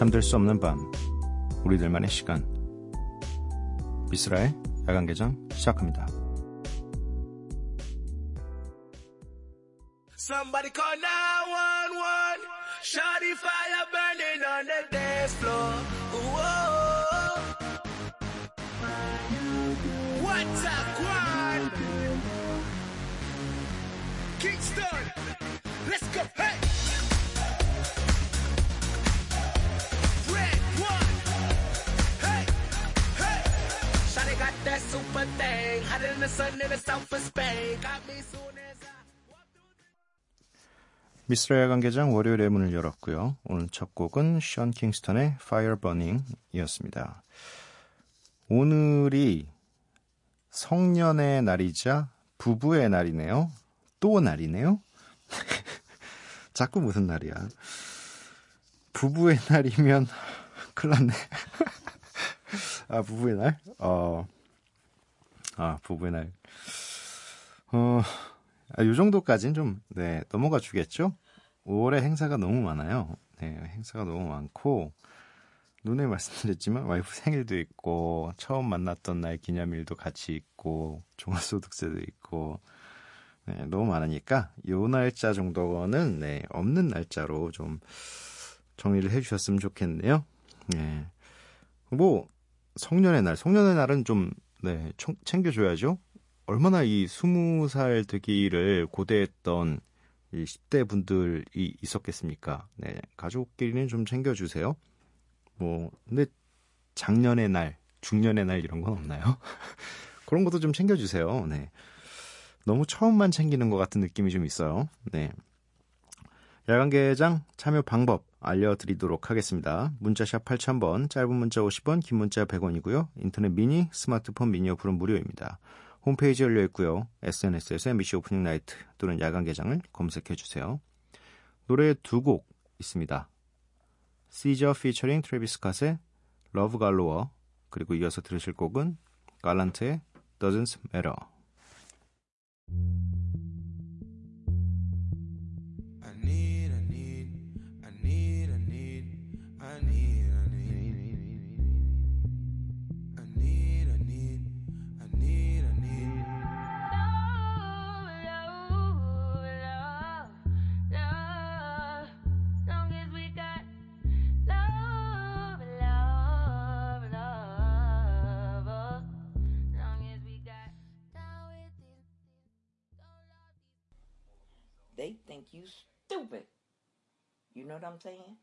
잠들 수 없는 밤 우리들만의 시간 미스라의 야간 개장 시작합니다. Somebody call 911 Shawty fire burning on the dance floor 미스라야 관계장 월요일에 문을 열었고요. 오늘 첫 곡은 션 킹스턴의 Fire Burning이었습니다. 오늘이 성년의 날이자 부부의 날이네요. 또 날이네요. 자꾸 무슨 날이야. 부부의 날이면 큰일 났네. 아, 부부의 날? 어, 아, 부부의 날. 어, 아, 요 정도까지는 좀, 네, 넘어가 주겠죠? 올해 행사가 너무 많아요. 네, 행사가 너무 많고, 눈에 말씀드렸지만, 와이프 생일도 있고, 처음 만났던 날 기념일도 같이 있고, 종합소득세도 있고, 네, 너무 많으니까, 요 날짜 정도는, 네, 없는 날짜로 좀 정리를 해 주셨으면 좋겠네요. 네. 뭐, 성년의 날, 성년의 날은 좀 네, 챙겨줘야죠. 얼마나 이 스무 살 되기를 고대했던 이 10대 분들이 있었겠습니까? 네, 가족끼리는 좀 챙겨주세요. 뭐, 근데 작년의 날, 중년의 날 이런 건 없나요? 그런 것도 좀 챙겨주세요. 네. 너무 처음만 챙기는 것 같은 느낌이 좀 있어요. 네. 야간개장 참여 방법 알려드리도록 하겠습니다. 문자샵 8000번, 짧은 문자 50원, 긴 문자 100원이고요. 인터넷 미니, 스마트폰 미니 어플은 무료입니다. 홈페이지 열려 있고요. SNS에서 MBC Opening Night 또는 야간 개장을 검색해 주세요. 노래 두 곡 있습니다. SZA featuring Travis Scott의 Love Galore 그리고 이어서 들으실 곡은 Gallant의 Doesn't Matter they think you stupid. You know what I'm saying?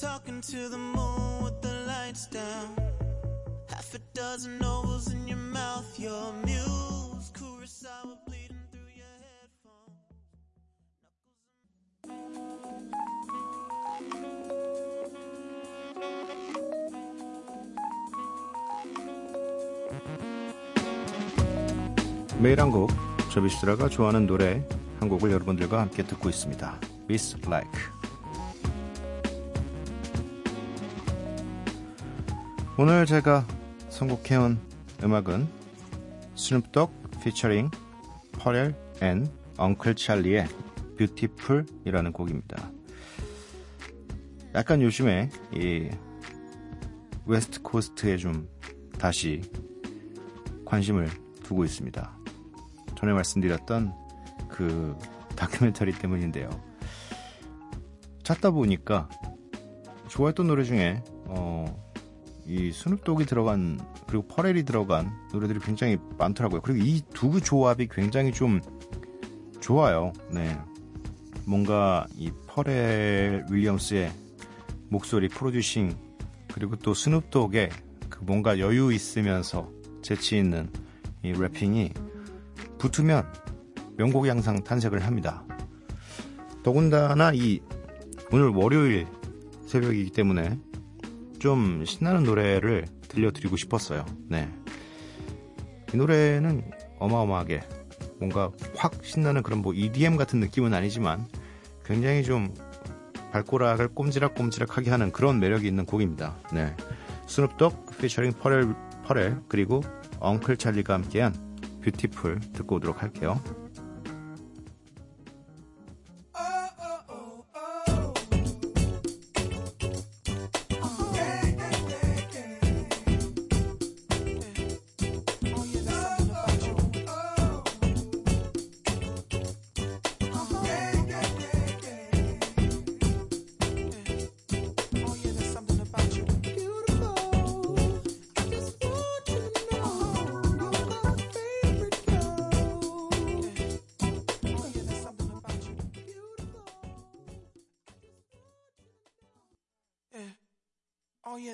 Talking to the moon with the lights down. Half a dozen ovals in your mouth, your muse. 매일 한 곡, 저 미쓰라가 좋아하는 노래 한 곡을 여러분들과 함께 듣고 있습니다. Miss Like. 오늘 제가 선곡해온 음악은 Snoop Dogg featuring Pharrell and Uncle Charlie의 Beautiful이라는 곡입니다. 약간 요즘에 이 West Coast에 좀 다시 관심을 두고 있습니다. 전에 말씀드렸던 그 다큐멘터리 때문인데요. 찾다 보니까 좋아했던 노래 중에 어, 이 스눕독이 들어간 그리고 퍼렐이 들어간 노래들이 굉장히 많더라고요. 그리고 이 두 조합이 굉장히 좀 좋아요. 네. 뭔가 이 퍼렐 윌리엄스의 목소리 프로듀싱 그리고 또 스눕독의 그 뭔가 여유 있으면서 재치 있는 이 래핑이 붙으면 명곡이 항상 탄생을 합니다. 더군다나 이 오늘 월요일 새벽이기 때문에 좀 신나는 노래를 들려드리고 싶었어요. 네. 이 노래는 어마어마하게 뭔가 확 신나는 그런 뭐 EDM 같은 느낌은 아니지만 굉장히 좀 발꼬락을 꼼지락꼼지락하게 하는 그런 매력이 있는 곡입니다. 네. Snoop Dogg featuring Pharrell Pharrell 그리고 Uncle Charlie가 함께한 Beautiful 듣고 오도록 할게요.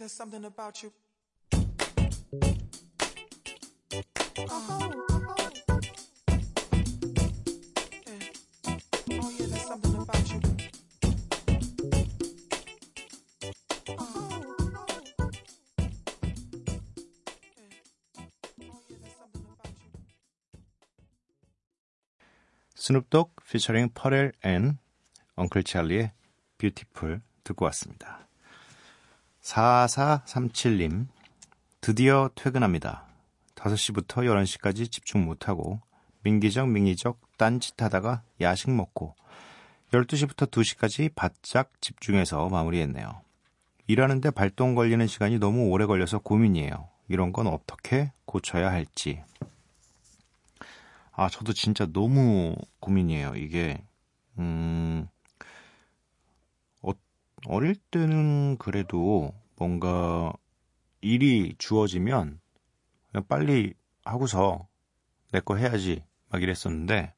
There's something about you. Oh. 스눕독 피처링 퍼렐 앤 엉클 찰리의 뷰티풀 듣고 왔습니다. 4437님, 드디어 퇴근합니다. 5시부터 11시까지 집중 못하고, 민기적 민기적 딴짓 하다가 야식 먹고, 12시부터 2시까지 바짝 집중해서 마무리했네요. 일하는데 발동 걸리는 시간이 너무 오래 걸려서 고민이에요. 이런 건 어떻게 고쳐야 할지. 아, 저도 진짜 너무 고민이에요. 이게, 음, 어, 어릴 때는 그래도 뭔가 일이 주어지면 그냥 빨리 하고서 내 거 해야지 막 이랬었는데,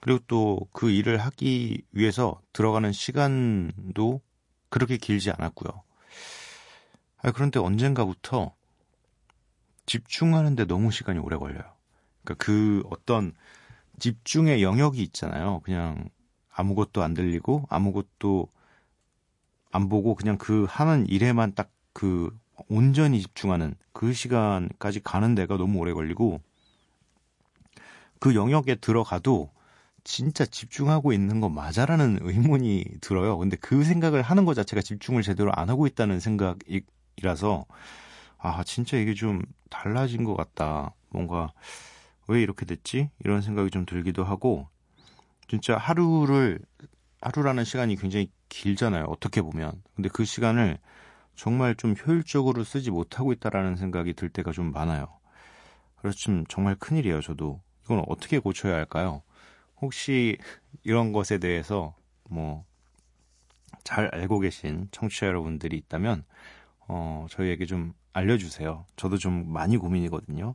그리고 또 그 일을 하기 위해서 들어가는 시간도 그렇게 길지 않았고요. 아, 그런데 언젠가부터 집중하는데 너무 시간이 오래 걸려요. 그러니까 그 어떤 집중의 영역이 있잖아요. 그냥 아무것도 안 들리고 아무것도 안 보고 그냥 그 하는 일에만 딱 그 온전히 집중하는 그 시간까지 가는 데가 너무 오래 걸리고 그 영역에 들어가도 진짜 집중하고 있는 거 맞아라는 의문이 들어요. 근데 그 생각을 하는 것 자체가 집중을 제대로 안 하고 있다는 생각이라서 아 진짜 이게 좀 달라진 것 같다. 뭔가 왜 이렇게 됐지? 이런 생각이 좀 들기도 하고 진짜 하루를 하루라는 시간이 굉장히 길잖아요. 어떻게 보면. 근데 그 시간을 정말 좀 효율적으로 쓰지 못하고 있다라는 생각이 들 때가 좀 많아요. 그래서 좀 정말 큰일이에요, 저도. 이건 어떻게 고쳐야 할까요? 혹시 이런 것에 대해서 뭐 잘 알고 계신 청취자 여러분들이 있다면 어, 저희에게 좀 알려주세요. 저도 좀 많이 고민이거든요.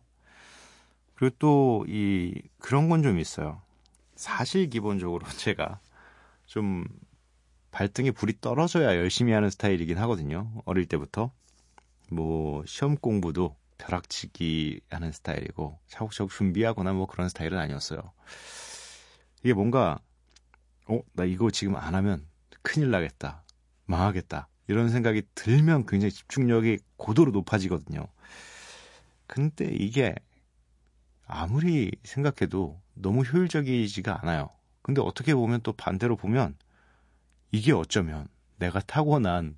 그리고 또 이 그런 건 좀 있어요. 사실 기본적으로 제가 좀 발등에 불이 떨어져야 열심히 하는 스타일이긴 하거든요. 어릴 때부터. 뭐 시험 공부도 벼락치기 하는 스타일이고 차곡차곡 준비하거나 뭐 그런 스타일은 아니었어요. 이게 뭔가 어, 나 이거 지금 안 하면 큰일 나겠다. 망하겠다. 이런 생각이 들면 굉장히 집중력이 고도로 높아지거든요. 근데 이게 아무리 생각해도 너무 효율적이지가 않아요. 근데 어떻게 보면 또 반대로 보면 이게 어쩌면 내가 타고난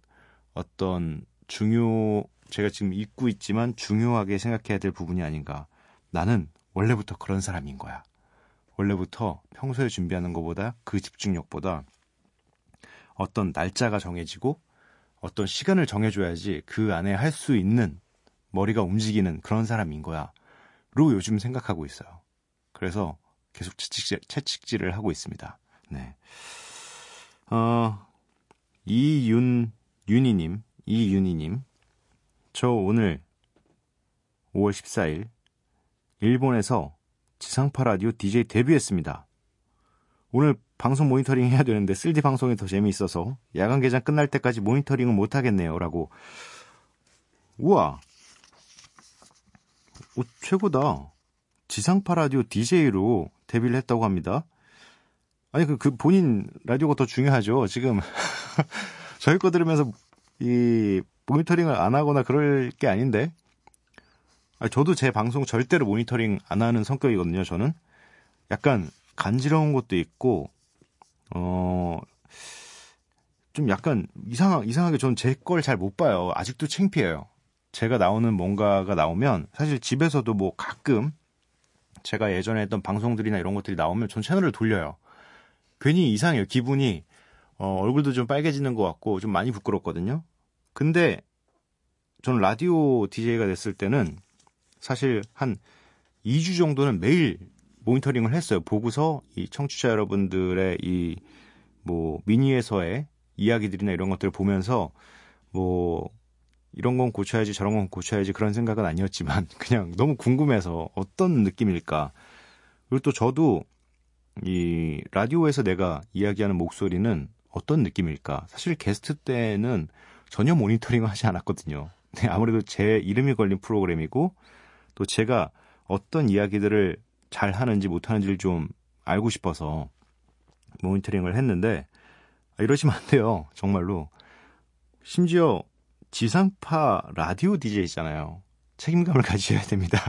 어떤 중요, 제가 지금 잊고 있지만 중요하게 생각해야 될 부분이 아닌가. 나는 원래부터 그런 사람인 거야. 원래부터 평소에 준비하는 것보다 그 집중력보다 어떤 날짜가 정해지고 어떤 시간을 정해줘야지 그 안에 할 수 있는 머리가 움직이는 그런 사람인 거야. 로 요즘 생각하고 있어요. 그래서 계속 채찍질, 채찍질을 하고 있습니다. 네. 어, 이윤, 윤희님, 이윤희님. 저 오늘 5월 14일 일본에서 지상파 라디오 DJ 데뷔했습니다. 오늘 방송 모니터링 해야 되는데 쓸디 방송이 더 재미있어서 야간 개장 끝날 때까지 모니터링은 못 하겠네요. 라고. 우와. 오, 최고다. 지상파 라디오 DJ로 데뷔를 했다고 합니다. 아니, 그, 그 본인 라디오가 더 중요하죠. 지금 저희 거 들으면서 이 모니터링을 안 하거나 그럴 게 아닌데. 아니, 저도 제 방송 절대로 모니터링 안 하는 성격이거든요, 저는. 약간 간지러운 것도 있고, 어, 좀 약간 이상 이상하게 전제걸 잘 못 봐요. 아직도 창피해요. 제가 나오는 뭔가가 나오면 사실 집에서도 뭐 가끔 제가 예전에 했던 방송들이나 이런 것들이 나오면 전 채널을 돌려요. 괜히 이상해요. 기분이 어, 얼굴도 좀 빨개지는 것 같고 좀 많이 부끄럽거든요. 근데 저는 라디오 DJ가 됐을 때는 사실 한 2주 정도는 매일 모니터링을 했어요. 보고서 이 청취자 여러분들의 이 뭐 미니에서의 이야기들이나 이런 것들을 보면서 뭐 이런 건 고쳐야지 저런 건 고쳐야지 그런 생각은 아니었지만 그냥 너무 궁금해서 어떤 느낌일까. 그리고 또 저도 이 라디오에서 내가 이야기하는 목소리는 어떤 느낌일까. 사실 게스트 때는 전혀 모니터링을 하지 않았거든요. 네, 아무래도 제 이름이 걸린 프로그램이고 또 제가 어떤 이야기들을 잘 하는지 못 하는지를 좀 알고 싶어서 모니터링을 했는데 아, 이러시면 안 돼요. 정말로. 심지어 지상파 라디오 DJ잖아요. 책임감을 가지셔야 됩니다.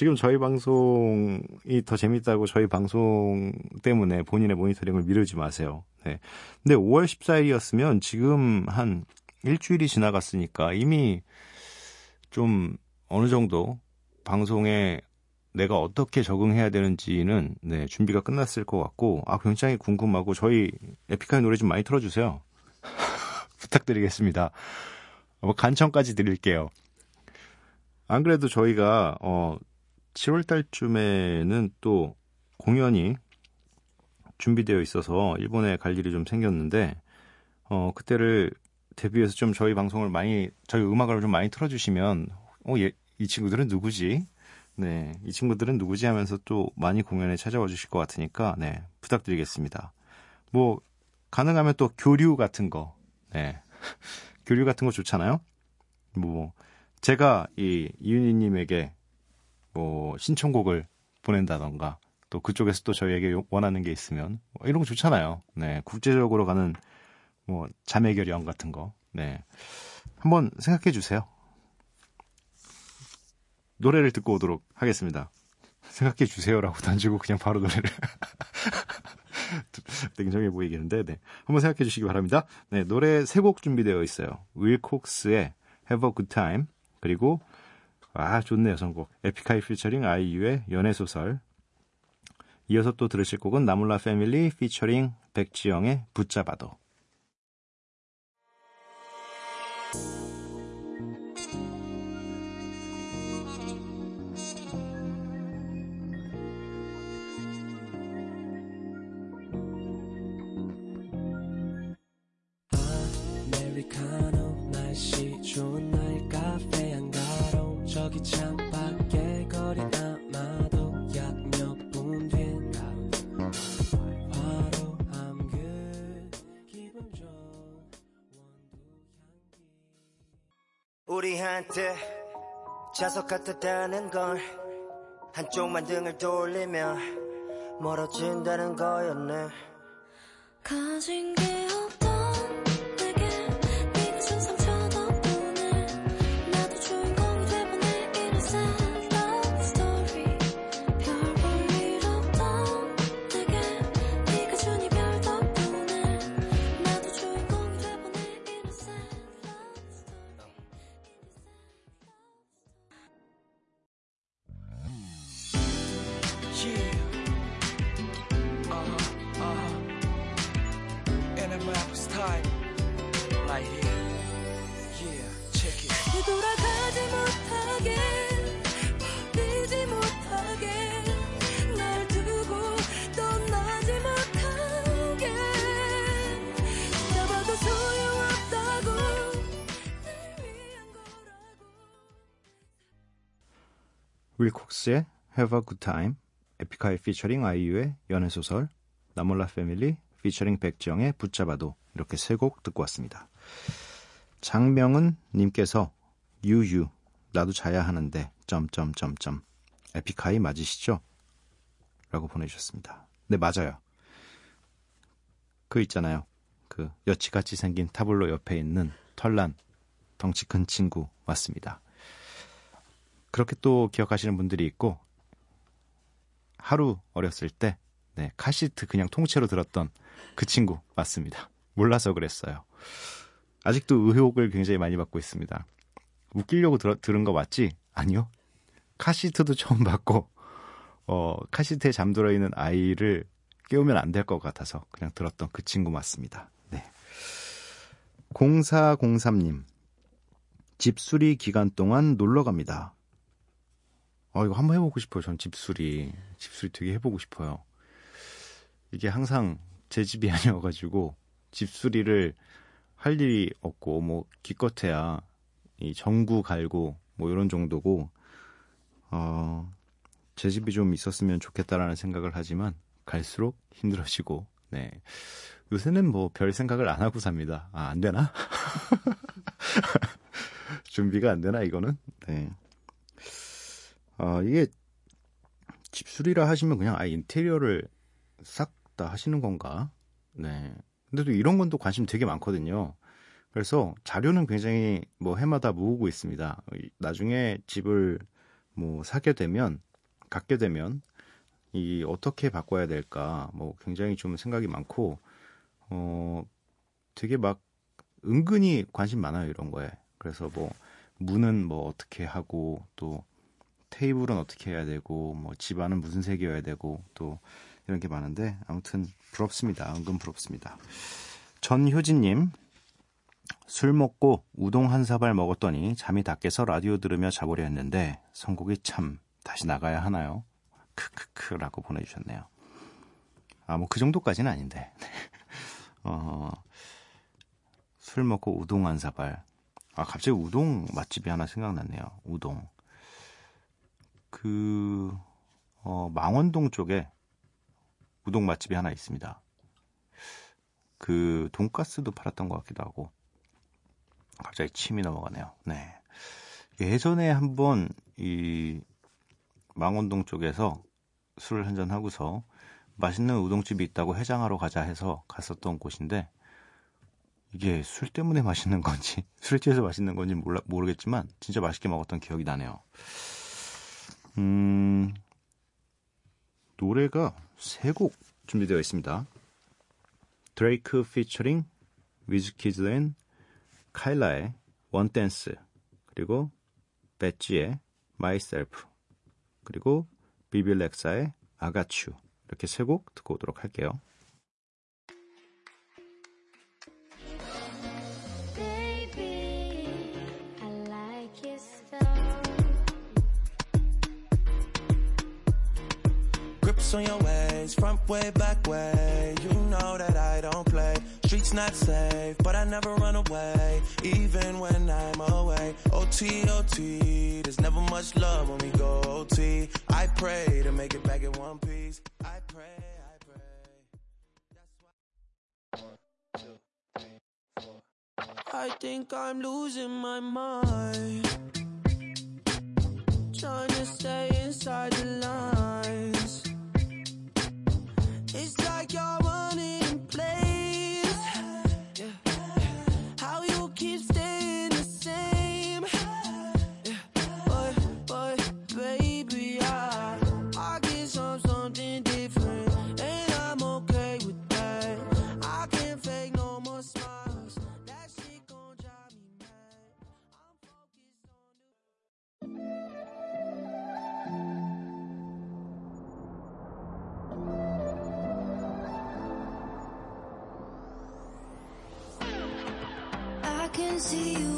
지금 저희 방송이 더 재밌다고 저희 방송 때문에 본인의 모니터링을 미루지 마세요. 네. 근데 5월 14일이었으면 지금 한 일주일이 지나갔으니까 이미 좀 어느 정도 방송에 내가 어떻게 적응해야 되는지는 네, 준비가 끝났을 것 같고 아 굉장히 궁금하고 저희 에픽하이 노래 좀 많이 틀어주세요. 부탁드리겠습니다. 뭐 간청까지 드릴게요. 안 그래도 저희가 어 7월 달쯤에는 또 공연이 준비되어 있어서 일본에 갈 일이 좀 생겼는데 어 그때를 대비해서 좀 저희 방송을 많이 저희 음악을 좀 많이 틀어주시면 어이 친구들은 누구지? 네, 이 친구들은 누구지 하면서 또 많이 공연에 찾아와 주실 것 같으니까 네 부탁드리겠습니다. 뭐 가능하면 또 교류 같은 거, 네 교류 같은 거 좋잖아요. 뭐 제가 이 이윤희님에게 뭐 신청곡을 보낸다던가 또 그쪽에서 또 저희에게 원하는 게 있으면 뭐 이런 거 좋잖아요. 네, 국제적으로 가는 뭐 자매 결연 같은 거, 네, 한번 생각해 주세요. 노래를 듣고 오도록 하겠습니다. 생각해 주세요라고 던지고 그냥 바로 노래를 냉정해 보이겠는데, 네, 한번 생각해 주시기 바랍니다. 네, 노래 세 곡 준비되어 있어요. 윌 콕스의 Have a Good Time 그리고 아 좋네요 선곡. 에픽하이 피처링 아이유의 연애소설. 이어서 또 들으실 곡은 나몰라 패밀리 피처링 백지영의 붙잡아도 한테 자석 같았다는 걸 한쪽만 등을 돌리면 멀어진다는 거였네. 가진 게 되돌아가지 못하게 버리지 못하게 날 두고 떠나지 못하게 잡아도 소용없다고 날 위한 거라고 윌 콕스의 Have a Good Time 에픽하이 피처링 아이유의 연애소설 나몰라 패밀리 피처링 백지영의 붙잡아도 이렇게 세 곡 듣고 왔습니다. 장명은 님께서 유유 나도 자야 하는데 점점점점 에픽하이 맞으시죠? 라고 보내주셨습니다. 네 맞아요. 그 있잖아요. 그 여치같이 생긴 타블로 옆에 있는 털난 덩치 큰 친구 맞습니다. 그렇게 또 기억하시는 분들이 있고 하루 어렸을 때 네, 카시트 그냥 통째로 들었던 그 친구 맞습니다. 몰라서 그랬어요. 아직도 의혹을 굉장히 많이 받고 있습니다. 웃기려고 들, 들은 거 맞지? 아니요. 카시트도 처음 받고, 어, 카시트에 잠들어 있는 아이를 깨우면 안 될 것 같아서 그냥 들었던 그 친구 맞습니다. 네. 0403님. 집수리 기간 동안 놀러 갑니다. 어, 이거 한번 해보고 싶어요. 전 집수리. 집수리 되게 해보고 싶어요. 이게 항상 제 집이 아니어가지고 집수리를 할 일이 없고 뭐 기껏해야 이 전구 갈고 뭐 이런 정도고 어, 제 집이 좀 있었으면 좋겠다라는 생각을 하지만 갈수록 힘들어지고 네 요새는 뭐 별 생각을 안 하고 삽니다. 아 안 되나? 준비가 안 되나 이거는? 네. 아 이게 집수리라 하시면 그냥 아 인테리어를 싹 다 하시는 건가? 네. 근데 또 이런 건 또 관심 되게 많거든요. 그래서 자료는 굉장히 뭐 해마다 모으고 있습니다. 나중에 집을 뭐 사게 되면 갖게 되면 이 어떻게 바꿔야 될까 뭐 굉장히 좀 생각이 많고 어 되게 막 은근히 관심 많아요 이런 거에. 그래서 뭐 문은 뭐 어떻게 하고 또 테이블은 어떻게 해야 되고 뭐 집안은 무슨 색이어야 되고 또 이런 게 많은데 아무튼 부럽습니다. 은근 부럽습니다. 전효진님 술 먹고 우동 한 사발 먹었더니 잠이 다 깨서 라디오 들으며 자보려 했는데 선곡이 참 다시 나가야 하나요? 크크크라고 보내주셨네요. 아 뭐 그 정도까지는 아닌데 어, 술 먹고 우동 한 사발 아 갑자기 우동 맛집이 하나 생각났네요. 우동 그 어, 망원동 쪽에 우동 맛집이 하나 있습니다. 그 돈가스도 팔았던 것 같기도 하고 갑자기 침이 넘어가네요. 네. 예전에 한번 이 망원동 쪽에서 술을 한잔 하고서 맛있는 우동집이 있다고 해장하러 가자 해서 갔었던 곳인데 이게 술 때문에 맛있는 건지 술 취해서 맛있는 건지 몰라, 모르겠지만 진짜 맛있게 먹었던 기억이 나네요. 음, 노래가 세 곡 준비되어 있습니다. Drake featuring Wizkid and Kyla의 원댄스 그리고 배지의 마이셀프 그리고 비빌렉사의 아가츄 이렇게 세 곡 듣고 오도록 할게요. Grips on your ways, front way, back way. You know that I don't play. Streets not safe, but I never run away, even when I'm away. OT, OT, there's never much love when we go OT. I pray to make it back in one piece. I pray, I pray. I think I'm losing my mind. Trying to stay inside the lines. See you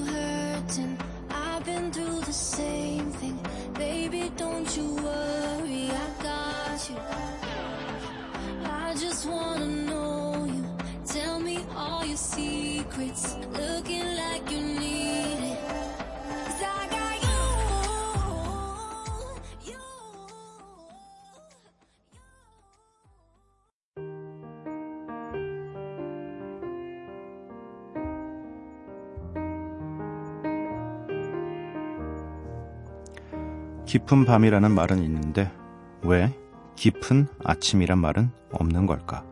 깊은 밤이라는 말은 있는데 왜 깊은 아침이란 말은 없는 걸까?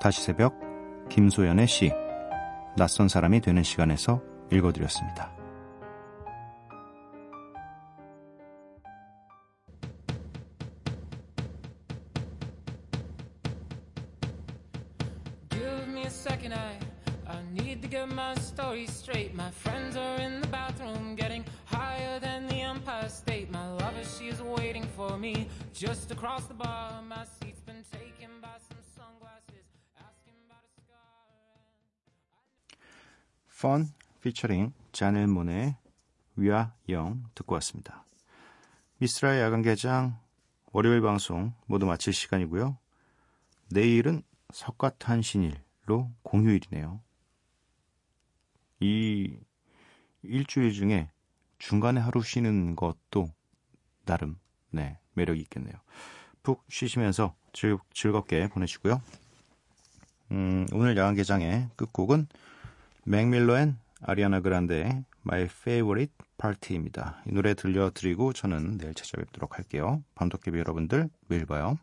다시 새벽 김소연의 시 낯선 사람이 되는 시간에서 읽어드렸습니다. Story straight. My friends are in the bathroom getting higher than the Empire State. My lover, she's waiting for me just across the bar. My seat's been taken by some sunglasses, asking about a scar. Fun 피처링 자넬 몬의 위아 영 듣고 왔습니다. 미스라의 야간 개장 월요일 방송 모두 마칠 시간이고요. 내일은 석가탄신일로 공휴일이네요. 이 일주일 중에 중간에 하루 쉬는 것도 나름 네 매력이 있겠네요. 푹 쉬시면서 즐, 즐겁게 보내시고요. 음, 오늘 야간 개장의 끝곡은 맥밀러 앤 아리아나 그란데의 My Favorite Party입니다. 이 노래 들려드리고 저는 내일 찾아뵙도록 할게요. 밤도깨비 여러분들 매일 봐요.